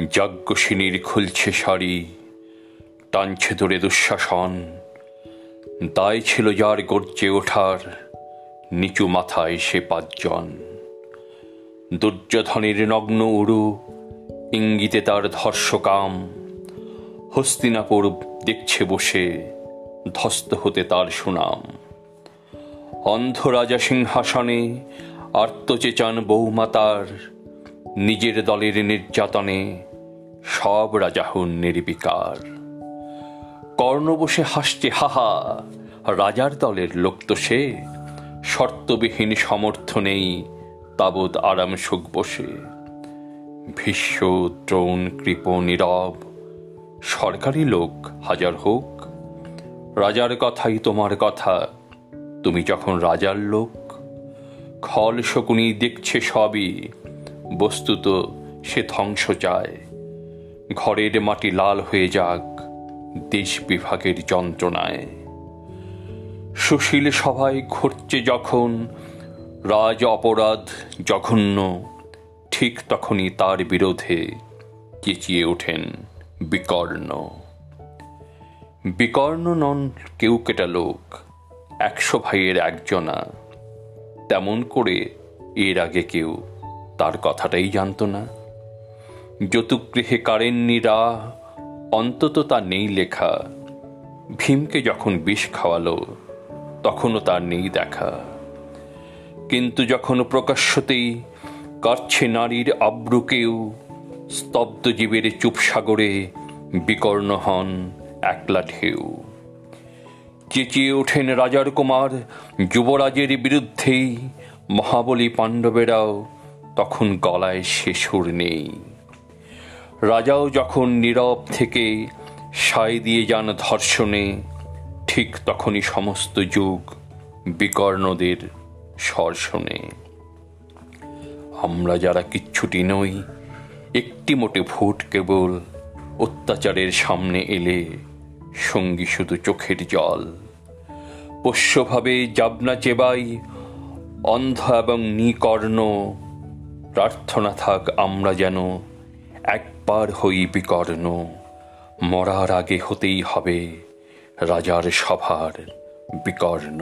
যজ্ঞসিনীর খুলছে শাড়ি, টানছে ধরে দুঃশাসন। দায় ছিল যার গর্জে ওঠার, নিচু মাথায় সে পাঁচজন। দুর্যোধনের নগ্ন উড়ু, ইঙ্গিতে তার ধর্ষকাম। হস্তিনাপুর দেখছে বসে ধস্ত হতে তার সুনাম। অন্ধ রাজা সিংহাসনে আর্তচেচান বৌমাতার নিজের দলের নির্যাতনে সব রাজা হন নির্বিকার। কর্ণ বসে হাসছে হাহা রাজার দলের লোক তো সে। শর্তবিহীন সমর্থ নেই, তাবৎ আরাম সুখ বসে। ভীষ্ম, দ্রোণ, কৃপ, নীরব, সরকারি লোক হাজার হোক। রাজার কথাই তোমার কথা। তুমি যখন রাজার লোক, খল শকুনি দেখছে সবই। বস্তুত সে ধ্বংস চায়। ঘরের মাটি লাল হয়ে যাক, দেশ বিভাগের যন্ত্রণায়। সুশীল সভায় ঘটছে যখন রাজ অপরাধ জঘন্য, ঠিক তখনই তার বিরোধে চেঁচিয়ে ওঠেন বিকর্ণ। বিকর্ণ নন কেউ কেটা লোক, একশো ভাইয়ের একজনা, তেমন করে এর আগে কেউ। তার কথাটাই জানত না। যতুগৃহে কারেন্নিরা অন্তত তা নেই লেখা। ভীমকে যখন বিষ খাওয়ালো, তখনও তার নেই দেখা। কিন্তু যখন প্রকাশ্যতেই কাটছে নারীর আব্রুকেও স্তব্ধ জীবের চুপসাগরে বিকর্ণ হন একলা ঢেউ। চেঁচিয়ে ওঠেন রাজার কুমার, যুবরাজের বিরুদ্ধেই মহাবলী পাণ্ডবেরাও তখন গলায় সে সুর নেই। রাজাও যখন নীরব থেকে সায় দিয়ে যান ধর্ষণে, ঠিক তখনই সমস্ত যুগ বিকর্ণদের শোনে। আমরা যারা কিচ্ছুটি নই, একটি মোটে ভোট কেবল অত্যাচারের সামনে এলে সঙ্গী শুধু চোখের জল। পোষ্যভাবে যাবনা চেবাই, অন্ধ এবং নিকর্ণ প্রার্থনা থাক আমরা যেন একবার হই বিকর্ণ মরার আগে হতেই হবে রাজার সভার বিকর্ণ।